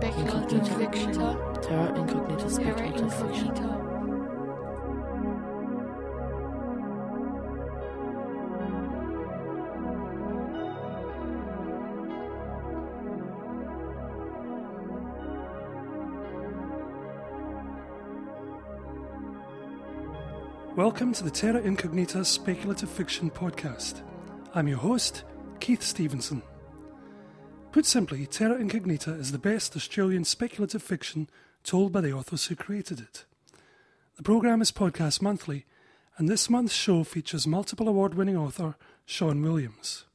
Terra Incognita Speculative Fiction. Terra Incognita Terra Speculative Fiction. Welcome to the Terra Incognita Speculative Fiction Podcast. I'm your host, Keith Stevenson. Put simply, Terra Incognita is the best Australian speculative fiction told by the authors who created it. The programme is podcast monthly, and this month's show features multiple award winning author Sean Williams.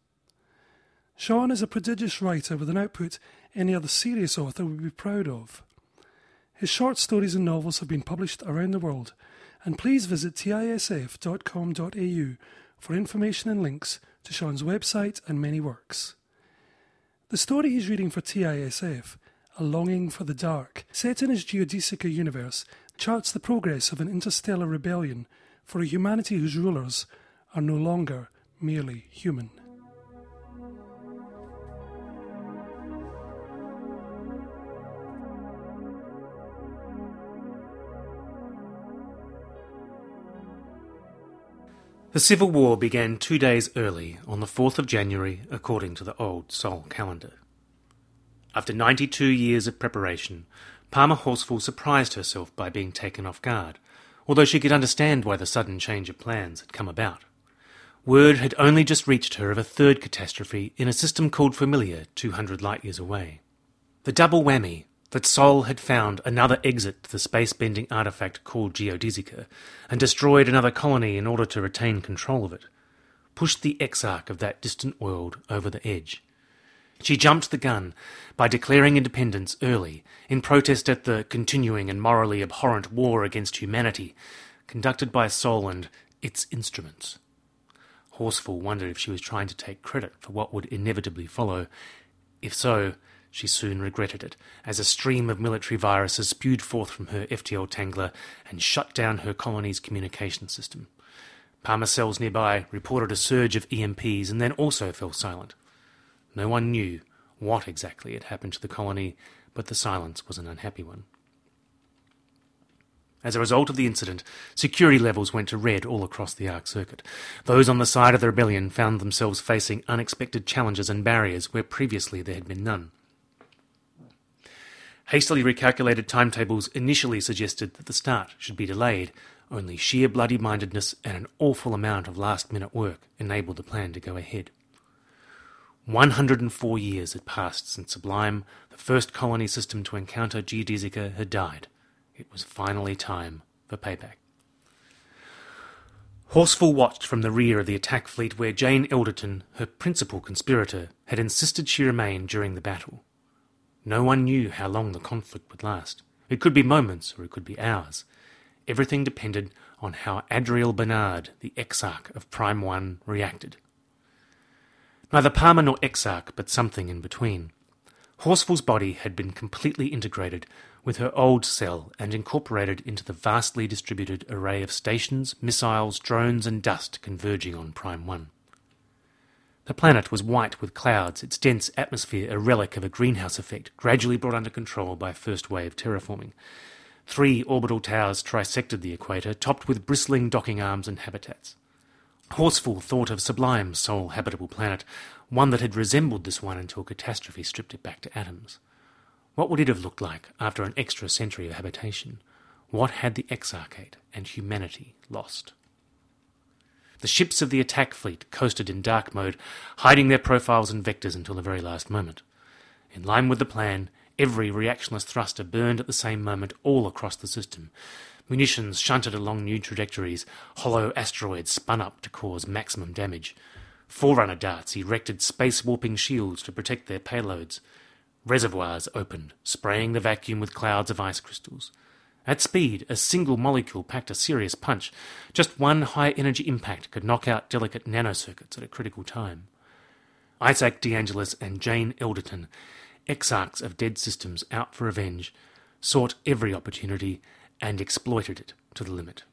Sean is a prodigious writer with an output any other serious author would be proud of. His short stories and novels have been published around the world, and please visit tisf.com.au for information and links to Sean's website and many works. The story he's reading for TISF, A Longing for the Dark, set in his geodesica universe, charts the progress of an interstellar rebellion for a humanity whose rulers are no longer merely human. The Civil War began two days early, on the 4th of January, according to the old Sol calendar. After 92 years of preparation, Palmer Horsfall surprised herself by being taken off guard, although she could understand why the sudden change of plans had come about. Word had only just reached her of a third catastrophe in a system called Familiar 200 light years away. The double whammy that Sol had found another exit to the space bending artifact called Geodesica and destroyed another colony in order to retain control of it, pushed the exarch of that distant world over the edge. She jumped the gun by declaring independence early in protest at the continuing and morally abhorrent war against humanity conducted by Sol and its instruments. Horsfall wondered if she was trying to take credit for what would inevitably follow. If so, she soon regretted it, as a stream of military viruses spewed forth from her FTL tangler and shut down her colony's communication system. Palmer cells nearby reported a surge of EMPs and then also fell silent. No one knew what exactly had happened to the colony, but the silence was an unhappy one. As a result of the incident, security levels went to red all across the Arc Circuit. Those on the side of the rebellion found themselves facing unexpected challenges and barriers where previously there had been none. Hastily recalculated timetables initially suggested that the start should be delayed. Only sheer bloody mindedness and an awful amount of last minute work enabled the plan to go ahead. 104 years had passed since Sublime, the first colony system to encounter Geodesica, had died. It was finally time for payback. Horsfall watched from the rear of the attack fleet where Jane Elderton, her principal conspirator, had insisted she remain during the battle. No one knew how long the conflict would last. It could be moments or it could be hours. Everything depended on how Adriel Bernard, the exarch of Prime One, reacted. Neither Palmer nor exarch, but something in between. Horsfall's body had been completely integrated with her old cell and incorporated into the vastly distributed array of stations, missiles, drones, and dust converging on Prime One. The planet was white with clouds, its dense atmosphere a relic of a greenhouse effect gradually brought under control by first wave terraforming. Three orbital towers trisected the equator, topped with bristling docking arms and habitats. Horsfall thought of Sublime's sole habitable planet, one that had resembled this one until catastrophe stripped it back to atoms. What would it have looked like after an extra century of habitation? What had the Exarchate and humanity lost? The ships of the attack fleet coasted in dark mode, hiding their profiles and vectors until the very last moment. In line with the plan, every reactionless thruster burned at the same moment all across the system. Munitions shunted along new trajectories, hollow asteroids spun up to cause maximum damage. Forerunner darts erected space warping shields to protect their payloads. Reservoirs opened, spraying the vacuum with clouds of ice crystals. At speed, a single molecule packed a serious punch. Just one high energy impact could knock out delicate nanocircuits at a critical time. Isaac DeAngelis and Jane Elderton, exarchs of dead systems out for revenge, sought every opportunity and exploited it to the limit.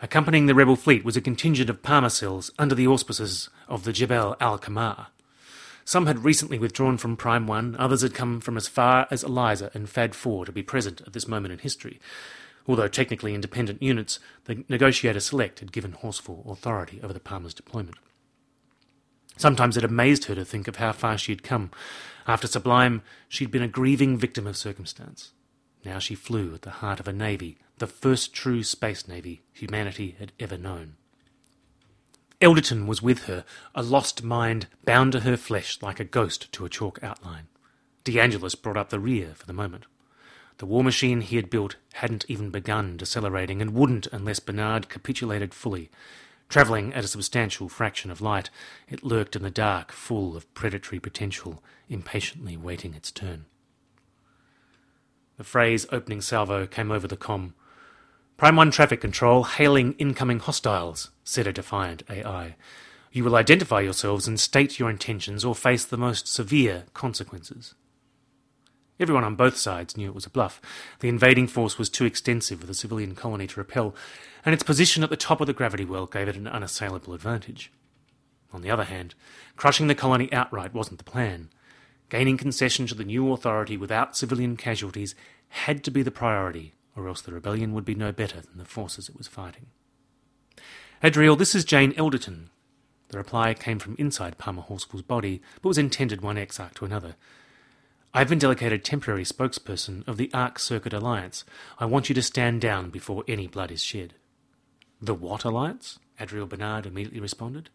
Accompanying the rebel fleet was a contingent of Palmer cells under the auspices of the Jebel al Kamar. Some had recently withdrawn from Prime 1, others had come from as far as Eliza and Fad 4 to be present at this moment in history. Although technically independent units, the Negotiator Select had given Horsfall authority over the Palmer's deployment. Sometimes it amazed her to think of how far she had come. After Sublime, she'd been a grieving victim of circumstance. Now she flew at the heart of a navy, the first true space navy humanity had ever known. Elderton was with her, a lost mind bound to her flesh like a ghost to a chalk outline. De Angelis brought up the rear for the moment. The war machine he had built hadn't even begun decelerating and wouldn't unless Bernard capitulated fully. Travelling at a substantial fraction of light, it lurked in the dark, full of predatory potential, impatiently waiting its turn. The phrase opening salvo came over the com. Prime 1 traffic control, hailing incoming hostiles, said a defiant AI. You will identify yourselves and state your intentions or face the most severe consequences. Everyone on both sides knew it was a bluff. The invading force was too extensive for the civilian colony to repel, and its position at the top of the gravity well gave it an unassailable advantage. On the other hand, crushing the colony outright wasn't the plan. Gaining concession to the new authority without civilian casualties had to be the priority, or else the rebellion would be no better than the forces it was fighting. Adriel, this is Jane Elderton. The reply came from inside Palmer Horsfall's body, but was intended one exarch to another. I've been delegated temporary spokesperson of the Arc Circuit Alliance. I want you to stand down before any blood is shed. The what alliance? Adriel Bernard immediately responded.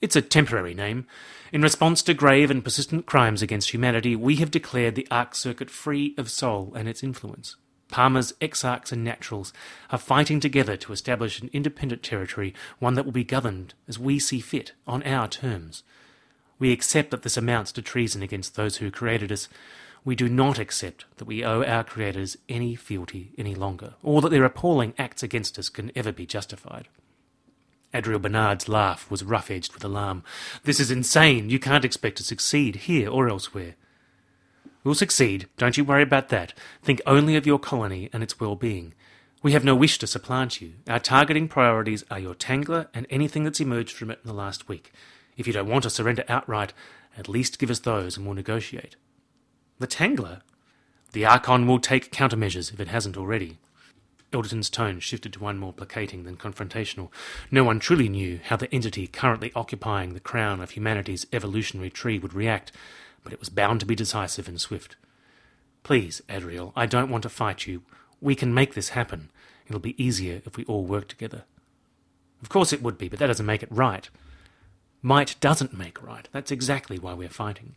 It's a temporary name. In response to grave and persistent crimes against humanity, we have declared the Arc Circuit free of Sol and its influence. Palmers, exarchs, and naturals are fighting together to establish an independent territory, one that will be governed as we see fit, on our terms. We accept that this amounts to treason against those who created us. We do not accept that we owe our creators any fealty any longer, or that their appalling acts against us can ever be justified. Adriel Bernard's laugh was rough edged with alarm. This is insane. You can't expect to succeed here or elsewhere. We'll succeed. Don't you worry about that. Think only of your colony and its well being. We have no wish to supplant you. Our targeting priorities are your Tangler and anything that's emerged from it in the last week. If you don't want to surrender outright, at least give us those and we'll negotiate. The Tangler? The Archon will take countermeasures if it hasn't already. Elderton's tone shifted to one more placating than confrontational. No one truly knew how the entity currently occupying the crown of humanity's evolutionary tree would react, but it was bound to be decisive and swift. Please, Adriel, I don't want to fight you. We can make this happen. It'll be easier if we all work together. Of course it would be, but that doesn't make it right. Might doesn't make right. That's exactly why we're fighting.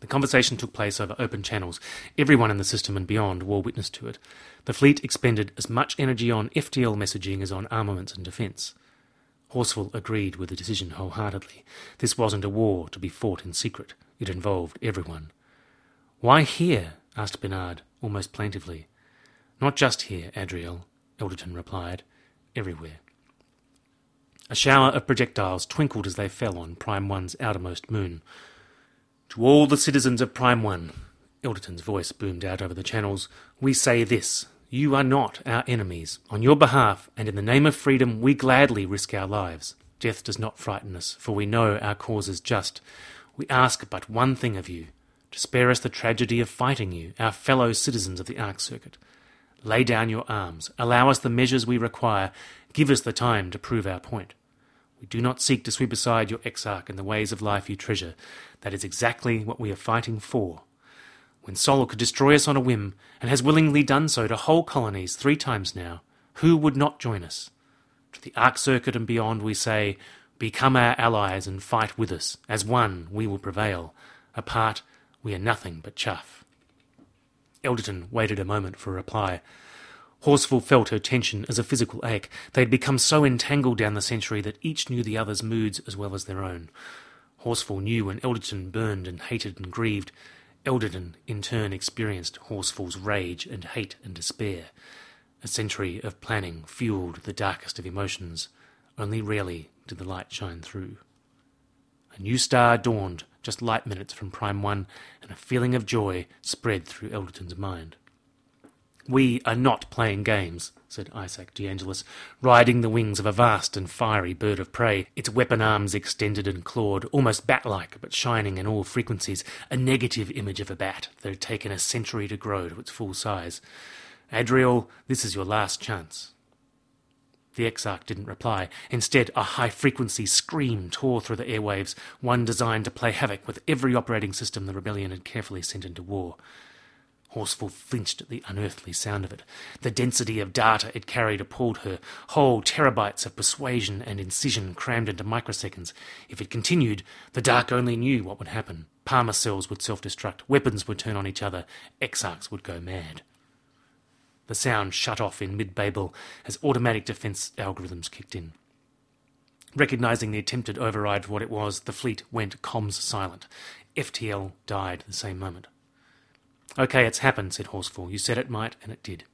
The conversation took place over open channels. Everyone in the system and beyond wore witness to it. The fleet expended as much energy on FTL messaging as on armaments and defence. Horsfall agreed with the decision wholeheartedly. This wasn't a war to be fought in secret. It involved everyone. Why here? asked Bernard, almost plaintively. Not just here, Adriel, Elderton replied. Everywhere. A shower of projectiles twinkled as they fell on Prime One's outermost moon. To all the citizens of Prime One, Elderton's voice boomed out over the channels, we say this. You are not our enemies. On your behalf, and in the name of freedom, we gladly risk our lives. Death does not frighten us, for we know our cause is just. We ask but one thing of you to spare us the tragedy of fighting you, our fellow citizens of the Arc Circuit. Lay down your arms, allow us the measures we require, give us the time to prove our point. We do not seek to sweep aside your exarch and the ways of life you treasure. That is exactly what we are fighting for. When Sol could destroy us on a whim, and has willingly done so to whole colonies three times now, who would not join us? To the Arc Circuit and beyond we say, Become our allies and fight with us. As one, we will prevail. Apart, we are nothing but chaff. Elderton waited a moment for a reply. Horsfall felt her tension as a physical ache. They had become so entangled down the century that each knew the other's moods as well as their own. Horsfall knew when Elderton burned and hated and grieved. Elderton, in turn, experienced Horsfall's rage and hate and despair. A century of planning fueled the darkest of emotions. Only rarely did the light shine through. A new star dawned just light minutes from Prime One, and a feeling of joy spread through Elderton's mind. We are not playing games, said Isaac de Angelis, riding the wings of a vast and fiery bird of prey, its weapon arms extended and clawed, almost bat-like, but shining in all frequencies, a negative image of a bat that had taken a century to grow to its full size. Adriel, this is your last chance. The Exarch didn't reply. Instead, a high frequency scream tore through the airwaves, one designed to play havoc with every operating system the rebellion had carefully sent into war. Horsfall flinched at the unearthly sound of it. The density of data it carried appalled her. Whole terabytes of persuasion and incision crammed into microseconds. If it continued, the Dark only knew what would happen. Palmer cells would self destruct, weapons would turn on each other, Exarchs would go mad. The sound shut off in mid babel as automatic defense algorithms kicked in. Recognizing the attempted override for what it was, the fleet went comms silent. FTL died the same moment. Okay, it's happened, said Horsfall. You said it might, and it did.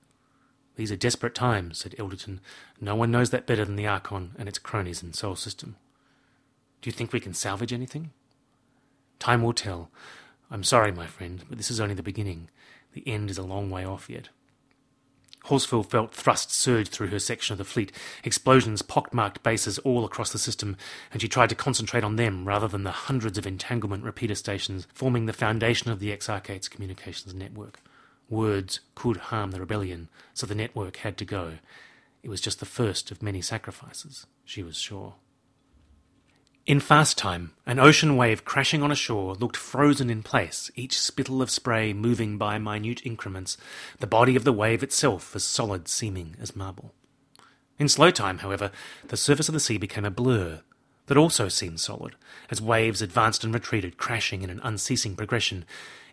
These are desperate times, said Elderton. No one knows that better than the Archon and its cronies in Sol System. Do you think we can salvage anything? Time will tell. I'm sorry, my friend, but this is only the beginning. The end is a long way off yet. Horsfall felt thrust surge through her section of the fleet, explosions pockmarked bases all across the system, and she tried to concentrate on them rather than the hundreds of entanglement repeater stations forming the foundation of the Exarchate's communications network. Words could harm the rebellion, so the network had to go. It was just the first of many sacrifices, she was sure. In fast time, an ocean wave crashing on a shore looked frozen in place, each spittle of spray moving by minute increments, the body of the wave itself as solid seeming as marble. In slow time, however, the surface of the sea became a blur that also seemed solid, as waves advanced and retreated, crashing in an unceasing progression,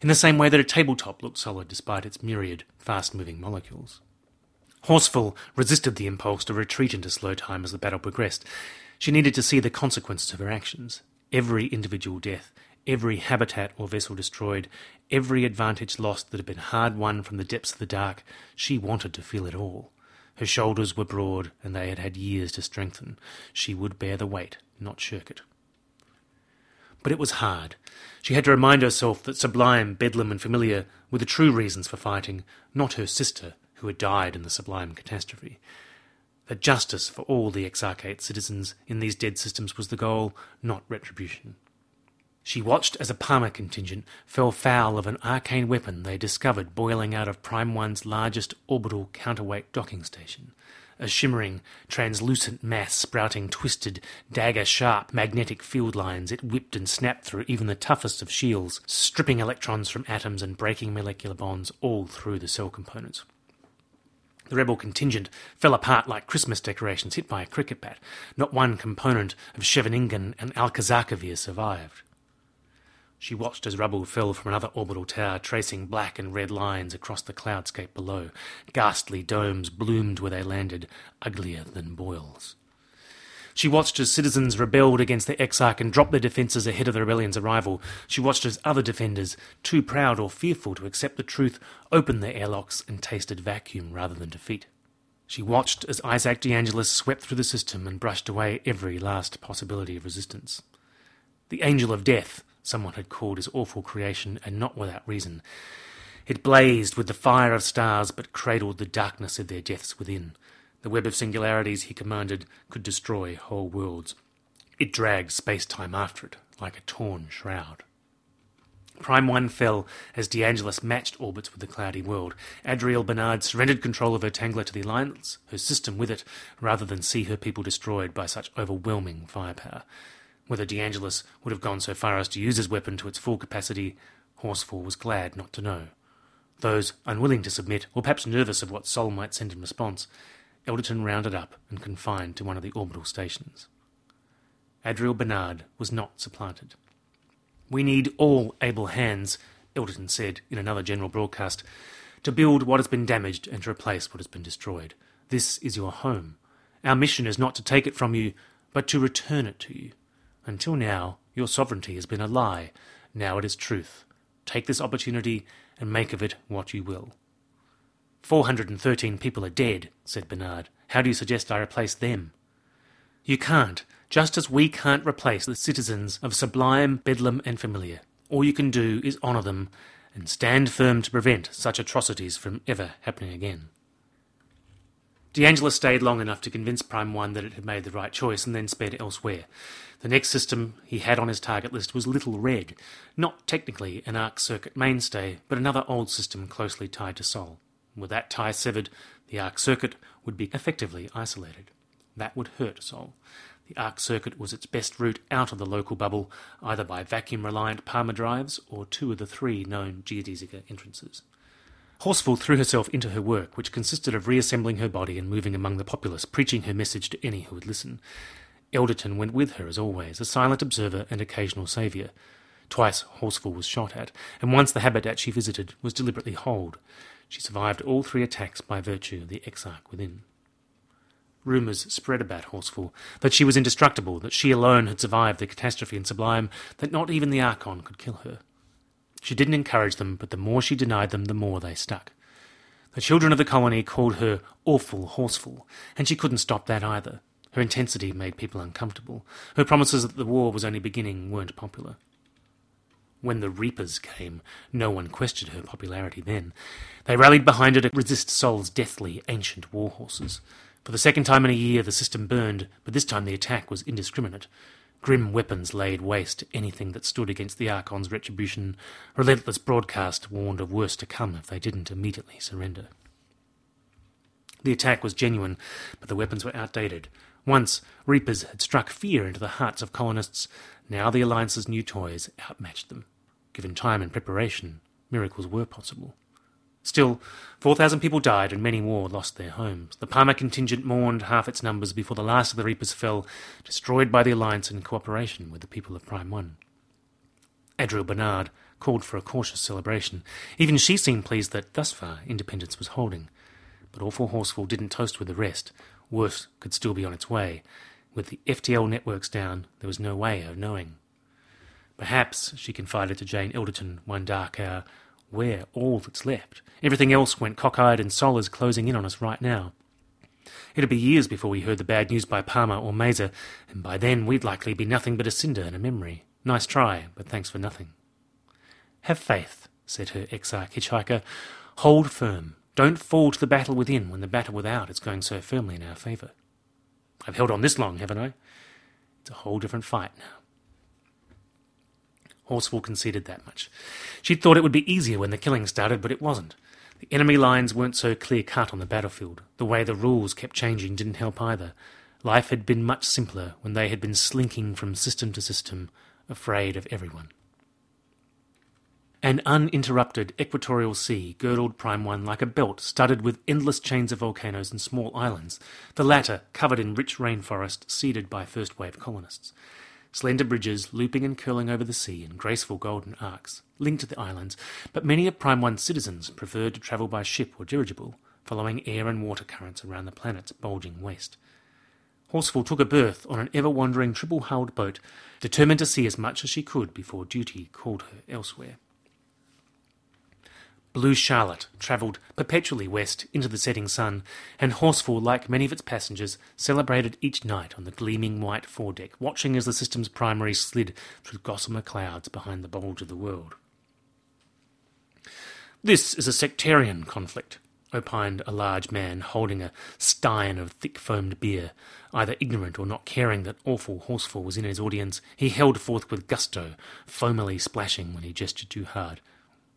in the same way that a tabletop looked solid despite its myriad fast moving molecules. Horsfall resisted the impulse to retreat into slow time as the battle progressed, she needed to see the consequences of her actions. Every individual death, every habitat or vessel destroyed, every advantage lost that had been hard won from the depths of the dark, she wanted to feel it all. Her shoulders were broad, and they had had years to strengthen. She would bear the weight, not shirk it. But it was hard. She had to remind herself that Sublime, Bedlam, and Familiar were the true reasons for fighting, not her sister, who had died in the Sublime catastrophe that justice for all the Exarchate citizens in these dead systems was the goal, not retribution. She watched as a Palmer contingent fell foul of an arcane weapon they discovered boiling out of Prime One's largest orbital counterweight docking station. A shimmering, translucent mass sprouting twisted, dagger sharp magnetic field lines, it whipped and snapped through even the toughest of shields, stripping electrons from atoms and breaking molecular bonds all through the cell components. The rebel contingent fell apart like Christmas decorations hit by a cricket bat. Not one component of Scheveningen and Alcazarkavir survived. She watched as rubble fell from another orbital tower, tracing black and red lines across the cloudscape below. Ghastly domes bloomed where they landed, uglier than boils. She watched as citizens rebelled against the Exarch and dropped their defences ahead of the rebellion's arrival. She watched as other defenders, too proud or fearful to accept the truth, opened their airlocks and tasted vacuum rather than defeat. She watched as Isaac de Angelis swept through the system and brushed away every last possibility of resistance. The angel of death, someone had called his awful creation, and not without reason. It blazed with the fire of stars, but cradled the darkness of their deaths within. The web of singularities, he commanded, could destroy whole worlds. It dragged space-time after it, like a torn shroud. Prime 1 fell as De Angelis matched orbits with the cloudy world. Adriel Bernard surrendered control of her Tangler to the Alliance, her system with it, rather than see her people destroyed by such overwhelming firepower. Whether De Angelis would have gone so far as to use his weapon to its full capacity, Horsfall was glad not to know. Those unwilling to submit, or perhaps nervous of what Sol might send in response, Elderton rounded up and confined to one of the orbital stations. Adriel Bernard was not supplanted. We need all able hands, Elderton said in another general broadcast, to build what has been damaged and to replace what has been destroyed. This is your home. Our mission is not to take it from you, but to return it to you. Until now, your sovereignty has been a lie. Now it is truth. Take this opportunity and make of it what you will. 413 people are dead, said Bernard. How do you suggest I replace them? You can't, just as we can't replace the citizens of Sublime, Bedlam, and Familiar. All you can do is honour them and stand firm to prevent such atrocities from ever happening again. De Angelis stayed long enough to convince Prime 1 that it had made the right choice and then sped elsewhere. The next system he had on his target list was Little Red, not technically an arc circuit mainstay, but another old system closely tied to Sol. With that tie severed, the arc circuit would be effectively isolated. That would hurt Sol. The arc circuit was its best route out of the local bubble, either by vacuum reliant Palmer drives or two of the three known geodesica entrances. Horsfall threw herself into her work, which consisted of reassembling her body and moving among the populace, preaching her message to any who would listen. Elderton went with her as always, a silent observer and occasional saviour. Twice Horsfall was shot at, and once the habitat she visited was deliberately holed. She survived all three attacks by virtue of the exarch within. Rumours spread about Horsfall that she was indestructible, that she alone had survived the catastrophe in Sublime, that not even the Archon could kill her. She didn't encourage them, but the more she denied them, the more they stuck. The children of the colony called her awful Horsfall, and she couldn't stop that either. Her intensity made people uncomfortable. Her promises that the war was only beginning weren't popular. When the Reapers came, no one questioned her popularity then. They rallied behind her to resist Sol's deathly ancient war horses. For the second time in a year, the system burned, but this time the attack was indiscriminate. Grim weapons laid waste anything that stood against the Archon's retribution. Relentless broadcast warned of worse to come if they didn't immediately surrender. The attack was genuine, but the weapons were outdated. Once, Reapers had struck fear into the hearts of colonists. Now the Alliance's new toys outmatched them. Given time and preparation, miracles were possible. Still, 4,000 people died and many more lost their homes. The Palmer contingent mourned half its numbers before the last of the Reapers fell, destroyed by the Alliance in cooperation with the people of Prime 1. Adriel Bernard called for a cautious celebration. Even she seemed pleased that, thus far, independence was holding. But Awful Horsfall didn't toast with the rest. Worse could still be on its way. With the FTL networks down, there was no way of knowing. Perhaps, she confided to Jane Elderton one dark hour, we're all that's left. Everything else went cockeyed and Sol is closing in on us right now. It'd be years before we heard the bad news by Palmer or maser, and by then we'd likely be nothing but a cinder and a memory. Nice try, but thanks for nothing. Have faith, said her exarch hitchhiker. Hold firm. Don't fall to the battle within when the battle without is going so firmly in our favour. I've held on this long, haven't I? It's a whole different fight now. Horsfall conceded that much. She'd thought it would be easier when the killing started, but it wasn't. The enemy lines weren't so clear cut on the battlefield. The way the rules kept changing didn't help either. Life had been much simpler when they had been slinking from system to system, afraid of everyone. An uninterrupted equatorial sea girdled Prime 1 like a belt studded with endless chains of volcanoes and small islands, the latter covered in rich rainforest seeded by first wave colonists. Slender bridges looping and curling over the sea in graceful golden arcs linked the islands, but many of Prime 1's citizens preferred to travel by ship or dirigible, following air and water currents around the planet's bulging waste. Horsfall took a berth on an ever wandering triple hulled boat, determined to see as much as she could before duty called her elsewhere. Blue Charlotte travelled perpetually west into the setting sun, and Horsfall, like many of its passengers, celebrated each night on the gleaming white foredeck, watching as the system's primary slid through gossamer clouds behind the bulge of the world. This is a sectarian conflict, opined a large man holding a stein of thick foamed beer. Either ignorant or not caring that awful Horsfall was in his audience, he held forth with gusto, foamily splashing when he gestured too hard.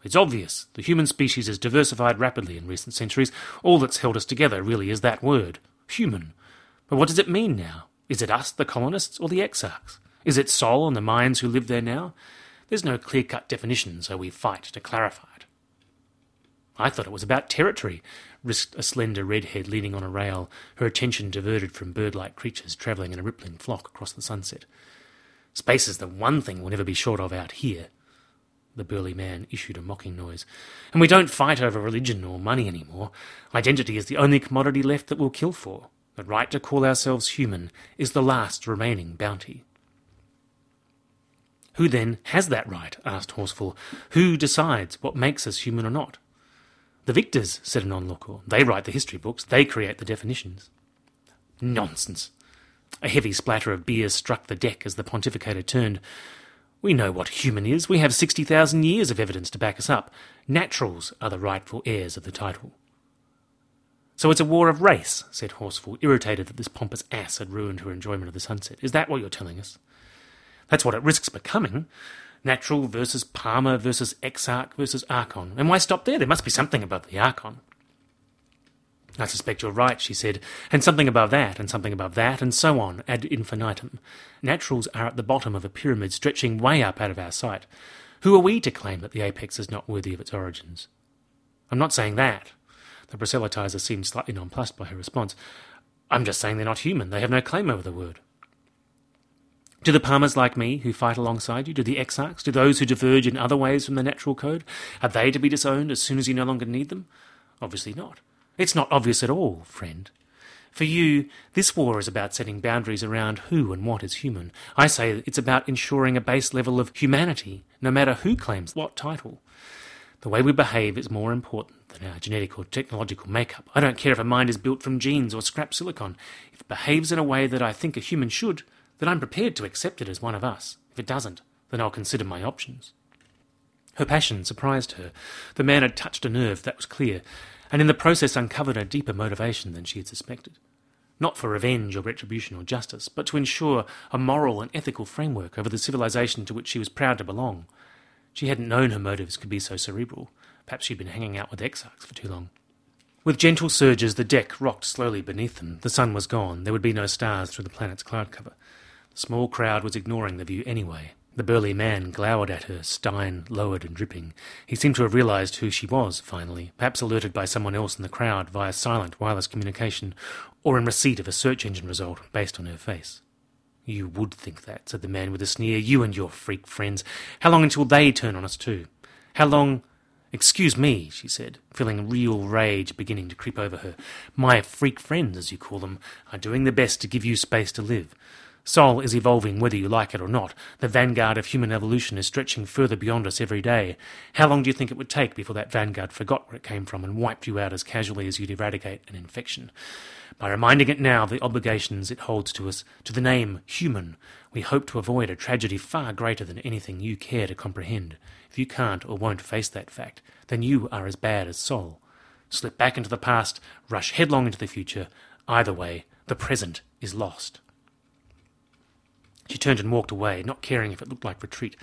It's obvious. The human species has diversified rapidly in recent centuries. All that's held us together really is that word human. But what does it mean now? Is it us, the colonists, or the exarchs? Is it Sol and the Mayans who live there now? There's no clear cut definition, so we fight to clarify it. I thought it was about territory, risked a slender redhead leaning on a rail, her attention diverted from bird like creatures travelling in a rippling flock across the sunset. Space is the one thing we'll never be short of out here. The burly man issued a mocking noise. And we don't fight over religion or money any more. Identity is the only commodity left that we'll kill for. The right to call ourselves human is the last remaining bounty. Who then has that right? asked Horsfall. Who decides what makes us human or not? The victors, said an onlooker. They write the history books, they create the definitions. Nonsense. A heavy splatter of beer struck the deck as the pontificator turned. We know what human is. We have 60,000 years of evidence to back us up. Naturals are the rightful heirs of the title. So it's a war of race, said Horsfall, irritated that this pompous ass had ruined her enjoyment of the sunset. Is that what you're telling us? That's what it risks becoming. Natural versus Palmer versus Exarch versus Archon. And why stop there? There must be something above the Archon. I suspect you're right, she said, and something above that, and something above that, and so on, ad infinitum. Naturals are at the bottom of a pyramid stretching way up out of our sight. Who are we to claim that the apex is not worthy of its origins? I'm not saying that. The proselytizer seemed slightly nonplussed by her response. I'm just saying they're not human. They have no claim over the word. Do the palmers like me, who fight alongside you, do the exarchs, do those who diverge in other ways from the natural code, are they to be disowned as soon as you no longer need them? Obviously not. It's not obvious at all, friend. For you, this war is about setting boundaries around who and what is human. I say it's about ensuring a base level of humanity, no matter who claims what title. The way we behave is more important than our genetic or technological makeup. I don't care if a mind is built from genes or scrap silicon. If it behaves in a way that I think a human should, then I'm prepared to accept it as one of us. If it doesn't, then I'll consider my options. Her passion surprised her. The man had touched a nerve, that was clear, and in the process uncovered a deeper motivation than she had suspected. Not for revenge or retribution or justice, but to ensure a moral and ethical framework over the civilization to which she was proud to belong. She hadn't known her motives could be so cerebral. Perhaps she'd been hanging out with exarchs for too long. With gentle surges, the deck rocked slowly beneath them. The sun was gone. There would be no stars through the planet's cloud cover. The small crowd was ignoring the view anyway. The burly man glowered at her, stein lowered and dripping. He seemed to have realized who she was, finally, perhaps alerted by someone else in the crowd via silent wireless communication, or in receipt of a search engine result based on her face. You would think that, said the man with a sneer. You and your freak friends. How long until they turn on us, too? How long. Excuse me, she said, feeling real rage beginning to creep over her. My freak friends, as you call them, are doing their best to give you space to live. Sol is evolving whether you like it or not. The vanguard of human evolution is stretching further beyond us every day. How long do you think it would take before that vanguard forgot where it came from and wiped you out as casually as you'd eradicate an infection? By reminding it now of the obligations it holds to us, to the name human, we hope to avoid a tragedy far greater than anything you care to comprehend. If you can't or won't face that fact, then you are as bad as Sol. Slip back into the past, rush headlong into the future. Either way, the present is lost. She turned and walked away, not caring if it looked like retreat.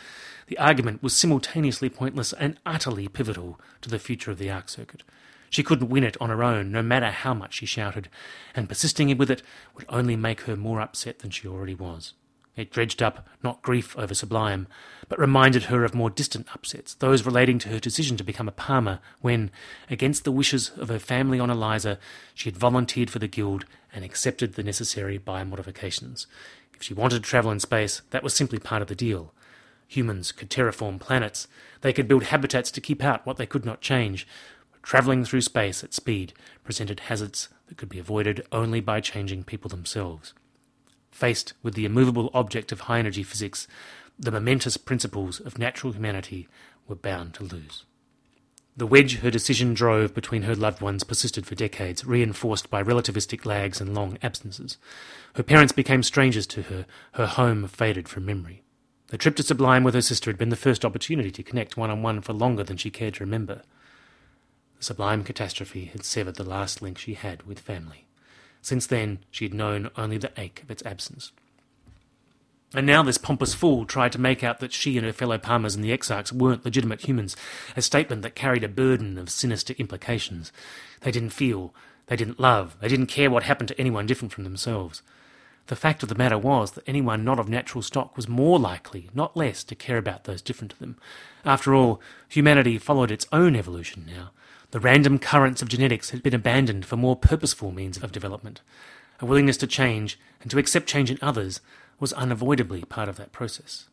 The argument was simultaneously pointless and utterly pivotal to the future of the Arc Circuit. She couldn't win it on her own, no matter how much she shouted, and persisting with it would only make her more upset than she already was. It dredged up not grief over Sublime, but reminded her of more distant upsets, those relating to her decision to become a palmer when, against the wishes of her family on Eliza, she had volunteered for the guild and accepted the necessary biomodifications. If she wanted to travel in space, that was simply part of the deal. Humans could terraform planets. They could build habitats to keep out what they could not change. But Travelling through space at speed presented hazards that could be avoided only by changing people themselves. Faced with the immovable object of high energy physics, the momentous principles of natural humanity were bound to lose. The wedge her decision drove between her loved ones persisted for decades, reinforced by relativistic lags and long absences. Her parents became strangers to her, her home faded from memory. The trip to Sublime with her sister had been the first opportunity to connect one on one for longer than she cared to remember. The sublime catastrophe had severed the last link she had with family. Since then, she had known only the ache of its absence. And now this pompous fool tried to make out that she and her fellow Palmers and the Exarchs weren't legitimate humans, a statement that carried a burden of sinister implications. They didn't feel, they didn't love, they didn't care what happened to anyone different from themselves. The fact of the matter was that anyone not of natural stock was more likely, not less, to care about those different to them. After all, humanity followed its own evolution now, the random currents of genetics had been abandoned for more purposeful means of development. A willingness to change and to accept change in others was unavoidably part of that process.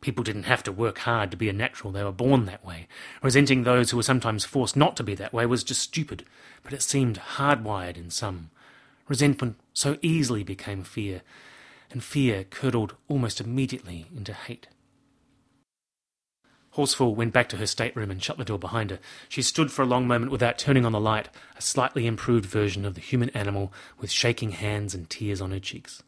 People didn't have to work hard to be a natural, they were born that way. Resenting those who were sometimes forced not to be that way was just stupid, but it seemed hardwired in some. Resentment so easily became fear, and fear curdled almost immediately into hate. Horsfall went back to her stateroom and shut the door behind her. She stood for a long moment without turning on the light, a slightly improved version of the human animal with shaking hands and tears on her cheeks.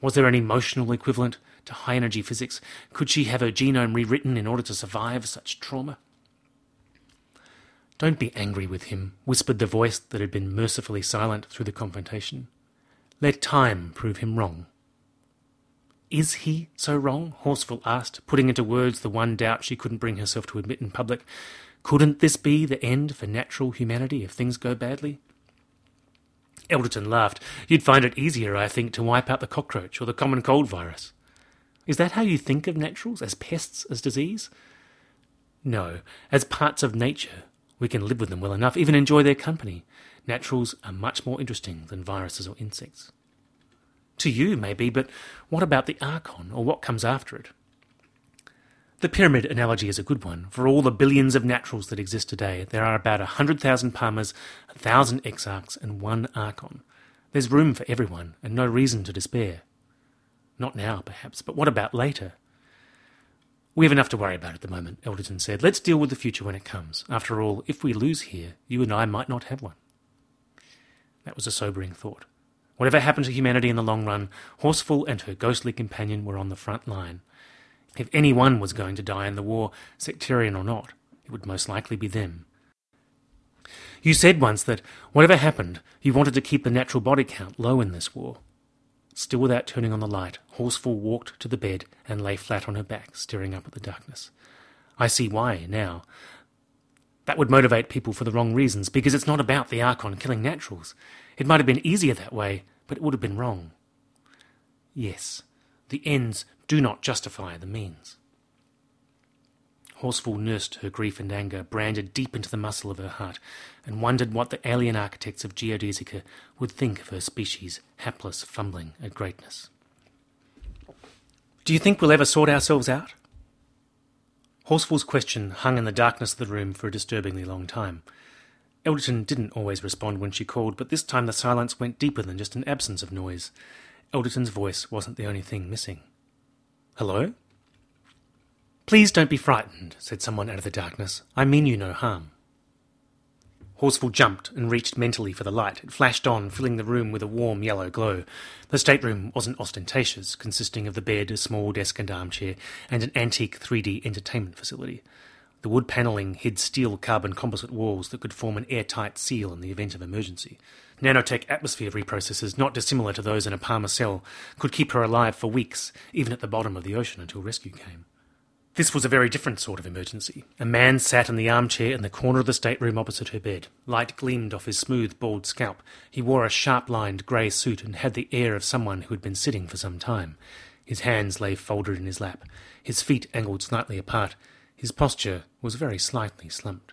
Was there an emotional equivalent? to high energy physics? Could she have her genome rewritten in order to survive such trauma? Don't be angry with him, whispered the voice that had been mercifully silent through the confrontation. Let time prove him wrong. Is he so wrong? Horsfall asked, putting into words the one doubt she couldn't bring herself to admit in public. Couldn't this be the end for natural humanity if things go badly? Elderton laughed. You'd find it easier, I think, to wipe out the cockroach or the common cold virus. Is that how you think of naturals, as pests, as disease? No, as parts of nature. We can live with them well enough, even enjoy their company. Naturals are much more interesting than viruses or insects. To you, maybe, but what about the Archon, or what comes after it? The pyramid analogy is a good one. For all the billions of naturals that exist today, there are about a 100,000 Palmers, a 1,000 Exarchs, and one Archon. There's room for everyone, and no reason to despair. Not now, perhaps, but what about later? We have enough to worry about at the moment, Elderton said. Let's deal with the future when it comes. After all, if we lose here, you and I might not have one. That was a sobering thought. Whatever happened to humanity in the long run, Horsfall and her ghostly companion were on the front line. If anyone was going to die in the war, sectarian or not, it would most likely be them. You said once that, whatever happened, you wanted to keep the natural body count low in this war. Still without turning on the light, Horsfall walked to the bed and lay flat on her back, staring up at the darkness. I see why, now. That would motivate people for the wrong reasons, because it's not about the Archon killing naturals. It might have been easier that way, but it would have been wrong. Yes, the ends do not justify the means. Horsfall nursed her grief and anger, branded deep into the muscle of her heart, and wondered what the alien architects of Geodesica would think of her species' hapless fumbling at greatness. Do you think we'll ever sort ourselves out? Horsfall's question hung in the darkness of the room for a disturbingly long time. Elderton didn't always respond when she called, but this time the silence went deeper than just an absence of noise. Elderton's voice wasn't the only thing missing. Hello? Please don't be frightened, said someone out of the darkness. I mean you no harm. Horsfall jumped and reached mentally for the light. It flashed on, filling the room with a warm yellow glow. The stateroom wasn't ostentatious, consisting of the bed, a small desk and armchair, and an antique 3D entertainment facility. The wood panelling hid steel carbon composite walls that could form an airtight seal in the event of emergency. Nanotech atmosphere reprocessors, not dissimilar to those in a Palmer cell, could keep her alive for weeks, even at the bottom of the ocean until rescue came. This was a very different sort of emergency. A man sat in the armchair in the corner of the stateroom opposite her bed. Light gleamed off his smooth, bald scalp. He wore a sharp lined grey suit and had the air of someone who had been sitting for some time. His hands lay folded in his lap, his feet angled slightly apart. His posture was very slightly slumped.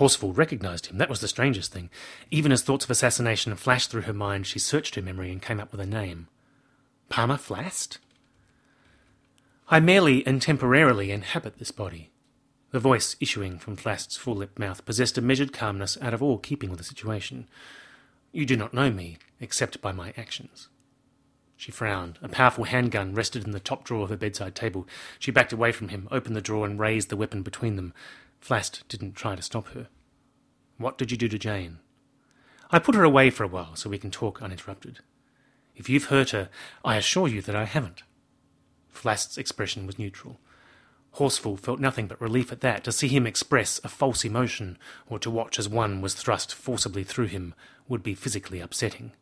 Horsfall recognized him. That was the strangest thing. Even as thoughts of assassination flashed through her mind, she searched her memory and came up with a name. Palmer Flast? I merely and temporarily inhabit this body. The voice issuing from Flast's full lipped mouth possessed a measured calmness out of all keeping with the situation. You do not know me, except by my actions. She frowned. A powerful handgun rested in the top drawer of her bedside table. She backed away from him, opened the drawer, and raised the weapon between them. Flast didn't try to stop her. What did you do to Jane? I put her away for a while so we can talk uninterrupted. If you've hurt her, I assure you that I haven't. Flast's expression was neutral. Horsfall felt nothing but relief at that. To see him express a false emotion, or to watch as one was thrust forcibly through him, would be physically upsetting.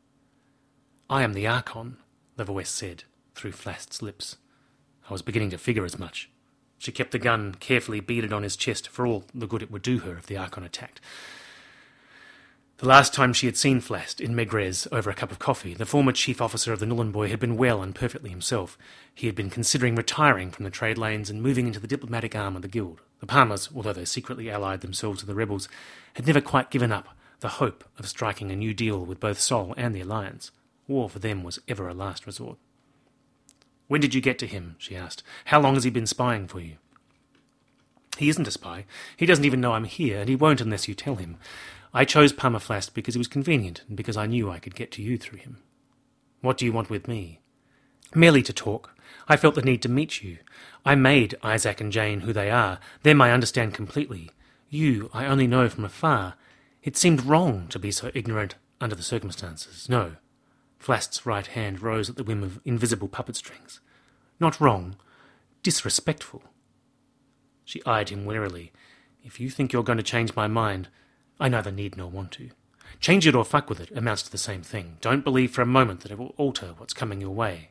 I am the Archon, the voice said, through Flast's lips. I was beginning to figure as much. She kept the gun carefully beaded on his chest for all the good it would do her if the Archon attacked. The last time she had seen Flast in Megrez over a cup of coffee, the former chief officer of the Nhulunbuy had been well and perfectly himself. He had been considering retiring from the trade lanes and moving into the diplomatic arm of the guild. The Palmers, although they secretly allied themselves with the rebels, had never quite given up the hope of striking a new deal with both Sol and the Alliance. War for them was ever a last resort. When did you get to him? she asked. How long has he been spying for you? He isn't a spy. He doesn't even know I'm here, and he won't unless you tell him. I chose Palmer Flast because he was convenient, and because I knew I could get to you through him. What do you want with me? Merely to talk. I felt the need to meet you. I made Isaac and Jane who they are. Them I understand completely. You I only know from afar. It seemed wrong to be so ignorant under the circumstances. No. Flast's right hand rose at the whim of invisible puppet strings. Not wrong, disrespectful. She eyed him warily. If you think you're going to change my mind, I neither need nor want to. Change it or fuck with it amounts to the same thing. Don't believe for a moment that it will alter what's coming your way.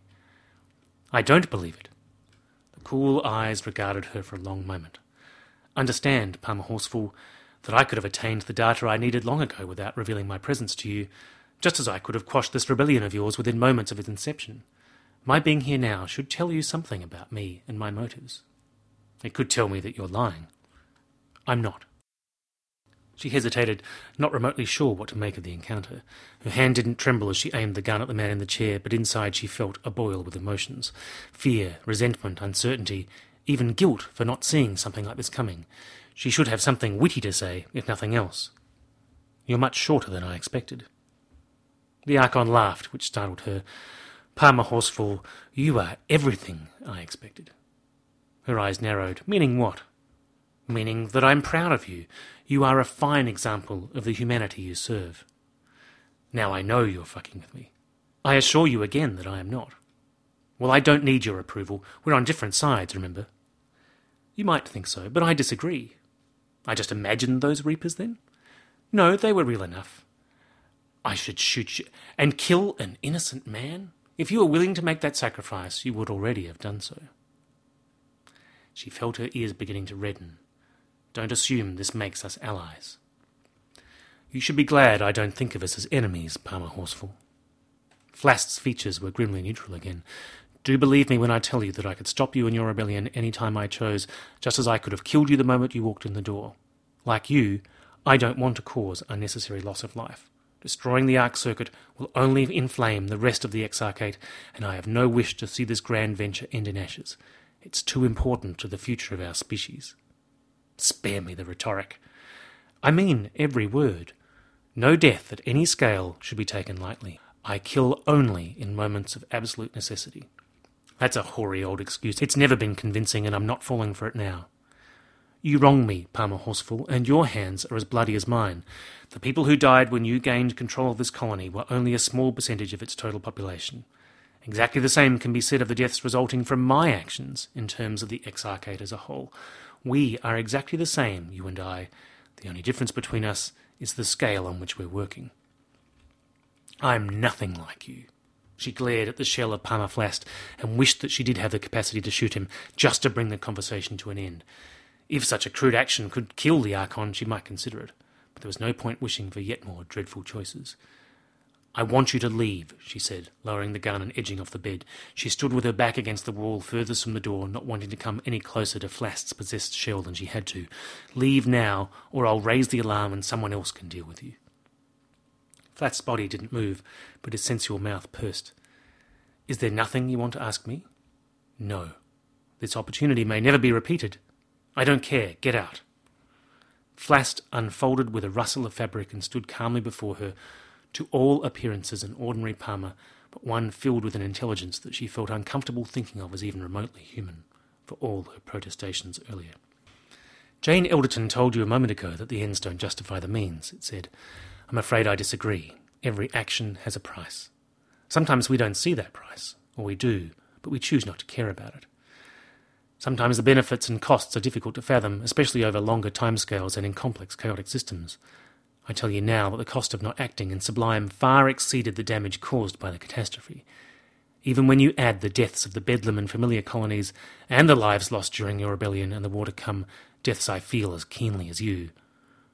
I don't believe it. The cool eyes regarded her for a long moment. Understand, Palmer Horsfall, that I could have attained the data I needed long ago without revealing my presence to you, just as I could have quashed this rebellion of yours within moments of its inception. My being here now should tell you something about me and my motives. It could tell me that you're lying. I'm not. She hesitated, not remotely sure what to make of the encounter. Her hand didn't tremble as she aimed the gun at the man in the chair, but inside she felt aboil with emotions fear, resentment, uncertainty, even guilt for not seeing something like this coming. She should have something witty to say, if nothing else. You're much shorter than I expected. The Archon laughed, which startled her. Palmer Horsfall, you are everything I expected. Her eyes narrowed. Meaning what? Meaning that I'm proud of you. You are a fine example of the humanity you serve. Now I know you're fucking with me. I assure you again that I am not. Well, I don't need your approval. We're on different sides, remember? You might think so, but I disagree. I just imagined those reapers then? No, they were real enough. I should shoot you and kill an innocent man? If you were willing to make that sacrifice, you would already have done so. She felt her ears beginning to redden. Don't assume this makes us allies. You should be glad I don't think of us as enemies, Palmer Horsfall. Flast's features were grimly neutral again. Do believe me when I tell you that I could stop you in your rebellion any time I chose, just as I could have killed you the moment you walked in the door. Like you, I don't want to cause unnecessary loss of life. Destroying the Arc Circuit will only inflame the rest of the Exarchate, and I have no wish to see this grand venture end in ashes. It's too important to the future of our species. Spare me the rhetoric. I mean every word. No death at any scale should be taken lightly. I kill only in moments of absolute necessity. That's a hoary old excuse. It's never been convincing, and I'm not falling for it now. You wrong me, Palmer Horsfall, and your hands are as bloody as mine. The people who died when you gained control of this colony were only a small percentage of its total population. Exactly the same can be said of the deaths resulting from my actions in terms of the Exarchate as a whole. We are exactly the same, you and I. The only difference between us is the scale on which we're working. I'm nothing like you. She glared at the shell of Palmer Flast and wished that she did have the capacity to shoot him, just to bring the conversation to an end. If such a crude action could kill the Archon, she might consider it, but there was no point wishing for yet more dreadful choices. I want you to leave, she said, lowering the gun and edging off the bed. She stood with her back against the wall furthest from the door, not wanting to come any closer to Flast's possessed shell than she had to. Leave now, or I'll raise the alarm and someone else can deal with you. Flast's body didn't move, but his sensual mouth pursed. Is there nothing you want to ask me? No. This opportunity may never be repeated. I don't care. Get out. Flast unfolded with a rustle of fabric and stood calmly before her, to all appearances an ordinary Palmer, but one filled with an intelligence that she felt uncomfortable thinking of as even remotely human, for all her protestations earlier. Jane Elderton told you a moment ago that the ends don't justify the means, it said. I'm afraid I disagree. Every action has a price. Sometimes we don't see that price, or we do, but we choose not to care about it. Sometimes the benefits and costs are difficult to fathom, especially over longer timescales and in complex, chaotic systems. I tell you now that the cost of not acting in Sublime far exceeded the damage caused by the catastrophe. Even when you add the deaths of the Bedlam and familiar colonies, and the lives lost during your rebellion and the war to come, deaths I feel as keenly as you,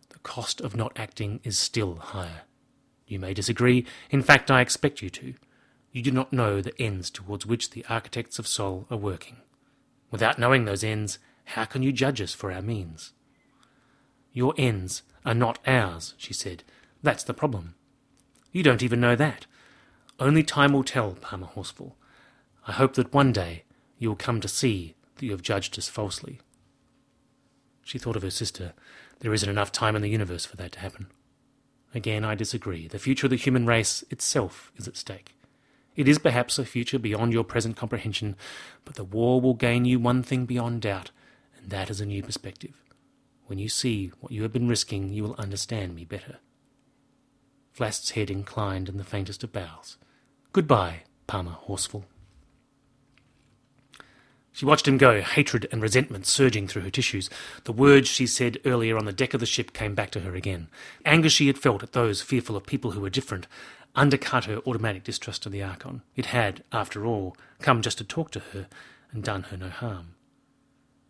the cost of not acting is still higher. You may disagree, in fact, I expect you to. You do not know the ends towards which the architects of Sol are working. Without knowing those ends, how can you judge us for our means? Your ends are not ours, she said. That's the problem. You don't even know that. Only time will tell, Palmer Horsfall. I hope that one day you will come to see that you have judged us falsely. She thought of her sister. There isn't enough time in the universe for that to happen. Again, I disagree. The future of the human race itself is at stake. It is perhaps a future beyond your present comprehension, but the war will gain you one thing beyond doubt, and that is a new perspective. When you see what you have been risking, you will understand me better. Flast's head inclined in the faintest of bows. Goodbye, Palmer Horsfall. She watched him go, hatred and resentment surging through her tissues. The words she said earlier on the deck of the ship came back to her again. Anger she had felt at those fearful of people who were different undercut her automatic distrust of the Archon. It had, after all, come just to talk to her and done her no harm.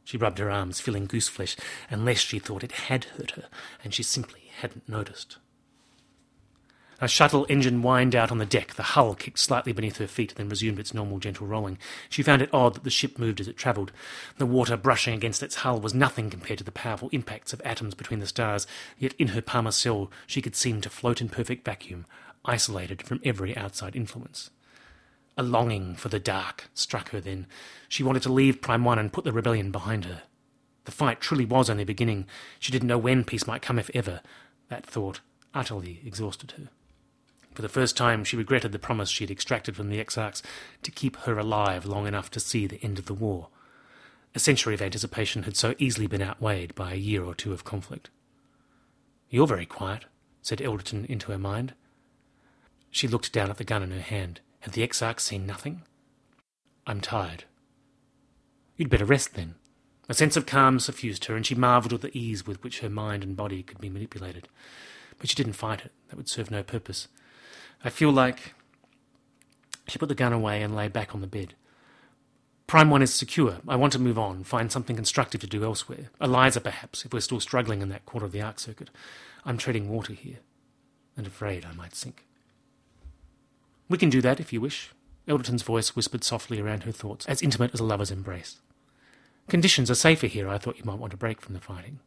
She rubbed her arms, feeling gooseflesh, unless she thought it had hurt her, and she simply hadn't noticed. A shuttle engine whined out on the deck. The hull kicked slightly beneath her feet, then resumed its normal gentle rolling. She found it odd that the ship moved as it travelled. The water brushing against its hull was nothing compared to the powerful impacts of atoms between the stars, yet in her Palmer cell she could seem to float in perfect vacuum, isolated from every outside influence. A longing for the dark struck her then. She wanted to leave Prime One and put the rebellion behind her. The fight truly was only beginning. She didn't know when peace might come, if ever. That thought utterly exhausted her. For the first time, she regretted the promise she had extracted from the Exarchs to keep her alive long enough to see the end of the war. A century of anticipation had so easily been outweighed by a year or two of conflict. You're very quiet, said Elderton into her mind. She looked down at the gun in her hand. Had the Exarch seen nothing? I'm tired. You'd better rest then. A sense of calm suffused her, and she marvelled at the ease with which her mind and body could be manipulated. But she didn't fight it. That would serve no purpose. I feel like she put the gun away and lay back on the bed. Prime 1 is secure. I want to move on, find something constructive to do elsewhere. Eliza, perhaps, if we're still struggling in that quarter of the arc circuit. I'm treading water here, and afraid I might sink. We can do that if you wish. Elderton's voice whispered softly around her thoughts, as intimate as a lover's embrace. Conditions are safer here. I thought you might want a break from the fighting.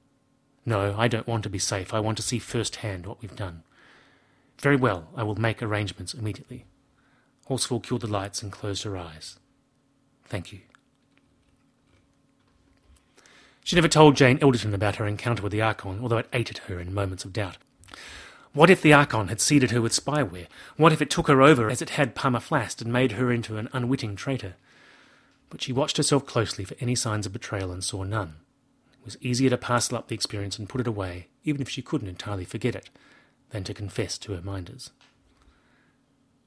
No, I don't want to be safe. I want to see firsthand what we've done. Very well, I will make arrangements immediately. Horsfall killed the lights and closed her eyes. Thank you. She never told Jane Elderton about her encounter with the Archon, although it ate at her in moments of doubt. What if the Archon had seeded her with spyware? What if it took her over as it had Palmer Flast and made her into an unwitting traitor? But she watched herself closely for any signs of betrayal and saw none. It was easier to parcel up the experience and put it away, even if she couldn't entirely forget it, than to confess to her minders.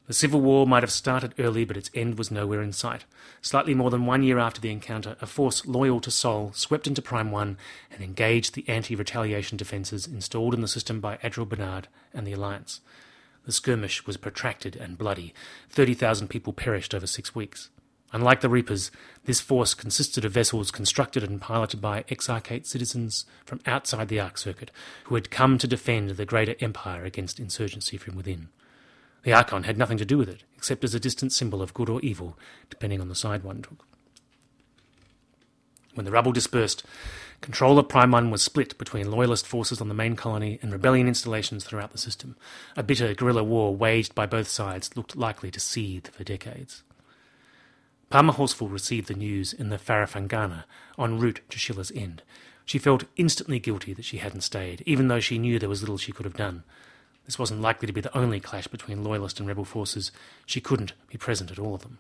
The Civil War might have started early, but its end was nowhere in sight. Slightly more than one year after the encounter, a force loyal to Sol swept into Prime 1 and engaged the anti retaliation defences installed in the system by Admiral Bernard and the Alliance. The skirmish was protracted and bloody. 30,000 people perished over six weeks. Unlike the Reapers, this force consisted of vessels constructed and piloted by Exarchate citizens from outside the Arc Circuit who had come to defend the greater empire against insurgency from within. The Archon had nothing to do with it, except as a distant symbol of good or evil, depending on the side one took. When the rubble dispersed, control of Prime 1 was split between Loyalist forces on the main colony and rebellion installations throughout the system. A bitter guerrilla war waged by both sides looked likely to seethe for decades. Palmer Horsfall received the news in the Farafangana, en route to Schiller's End. She felt instantly guilty that she hadn't stayed, even though she knew there was little she could have done. This wasn't likely to be the only clash between Loyalist and Rebel forces. She couldn't be present at all of them.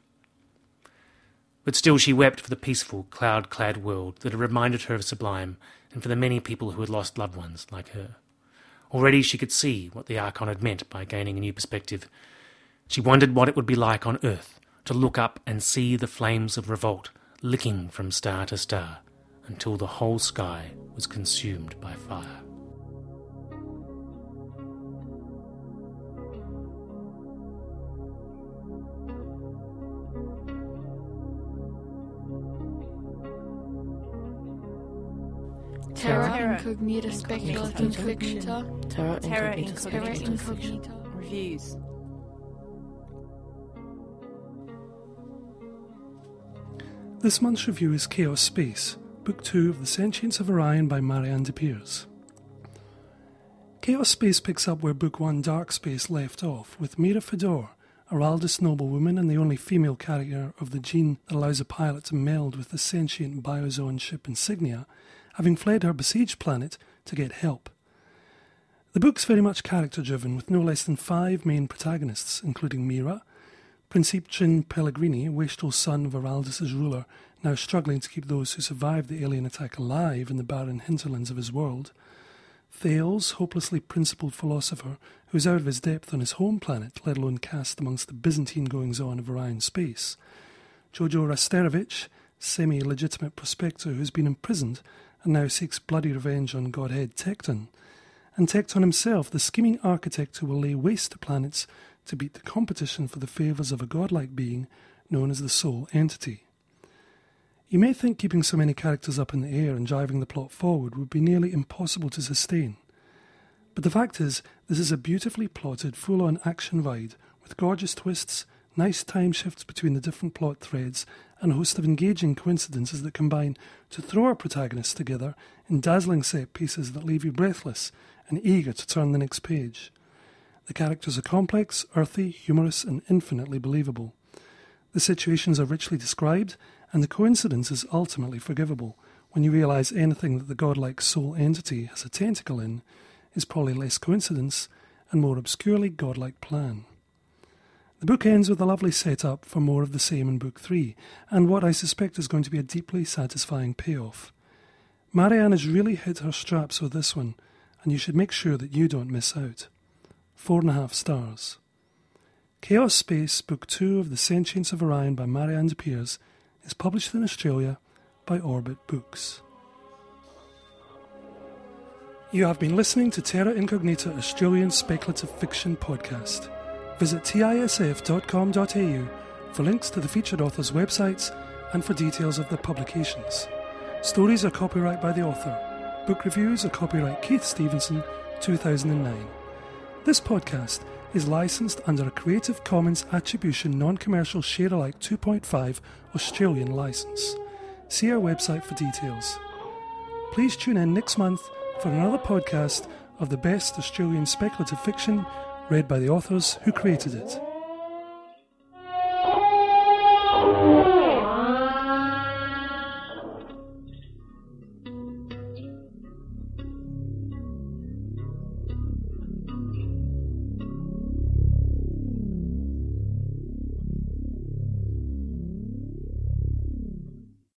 But still she wept for the peaceful, cloud clad world that had reminded her of Sublime, and for the many people who had lost loved ones like her. Already she could see what the Archon had meant by gaining a new perspective. She wondered what it would be like on Earth to look up and see the flames of revolt licking from star to star until the whole sky was consumed by fire. Terra Terra Incognita Speculative Fiction. Terra Terra Incognita. Terra Incognita. Incognita. Reviews. This month's review is Chaos Space, Book 2 of The Sentients of Orion by Marianne de Pierres. Chaos Space picks up where Book 1 Dark Space left off, with Mira Fedor, a Raldis noblewoman and the only female character of the gene that allows a pilot to meld with the sentient biozoon ship Insignia, having fled her besieged planet to get help. The book's very much character driven, with no less than five main protagonists, including Mira, Principchin Pellegrini, wastrel son of Araldus' ruler, now struggling to keep those who survived the alien attack alive in the barren hinterlands of his world. Thales, hopelessly principled philosopher, who is out of his depth on his home planet, let alone cast amongst the Byzantine goings on of Orion space. Jojo Rasterovich, semi legitimate prospector who's been imprisoned and now seeks bloody revenge on Godhead Tekton, and Tekton himself, the scheming architect who will lay waste to planets to beat the competition for the favours of a godlike being known as the Soul Entity. You may think keeping so many characters up in the air and driving the plot forward would be nearly impossible to sustain. But the fact is, this is a beautifully plotted, full on action ride with gorgeous twists, nice time shifts between the different plot threads, and a host of engaging coincidences that combine to throw our protagonists together in dazzling set pieces that leave you breathless and eager to turn the next page. The characters are complex, earthy, humorous, and infinitely believable. The situations are richly described, and the coincidence is ultimately forgivable when you realize anything that the godlike soul entity has a tentacle in is probably less coincidence and more obscurely godlike plan. The book ends with a lovely setup for more of the same in Book 3, and what I suspect is going to be a deeply satisfying payoff. Marianne has really hit her straps with this one, and you should make sure that you don't miss out. Four and a half stars. Chaos Space, Book 2 of The Sentients of Orion by Marianne de Pierres, is published in Australia by Orbit Books. You have been listening to Terra Incognita Australian Speculative Fiction Podcast. Visit tisf.com.au for links to the featured author's websites and for details of their publications. Stories are copyright by the author. Book reviews are copyright Keith Stevenson, 2009. This podcast is licensed under a Creative Commons Attribution Non Commercial Share Alike 2.5 Australian license. See our website for details. Please tune in next month for another podcast of the best Australian speculative fiction read by the authors who created it.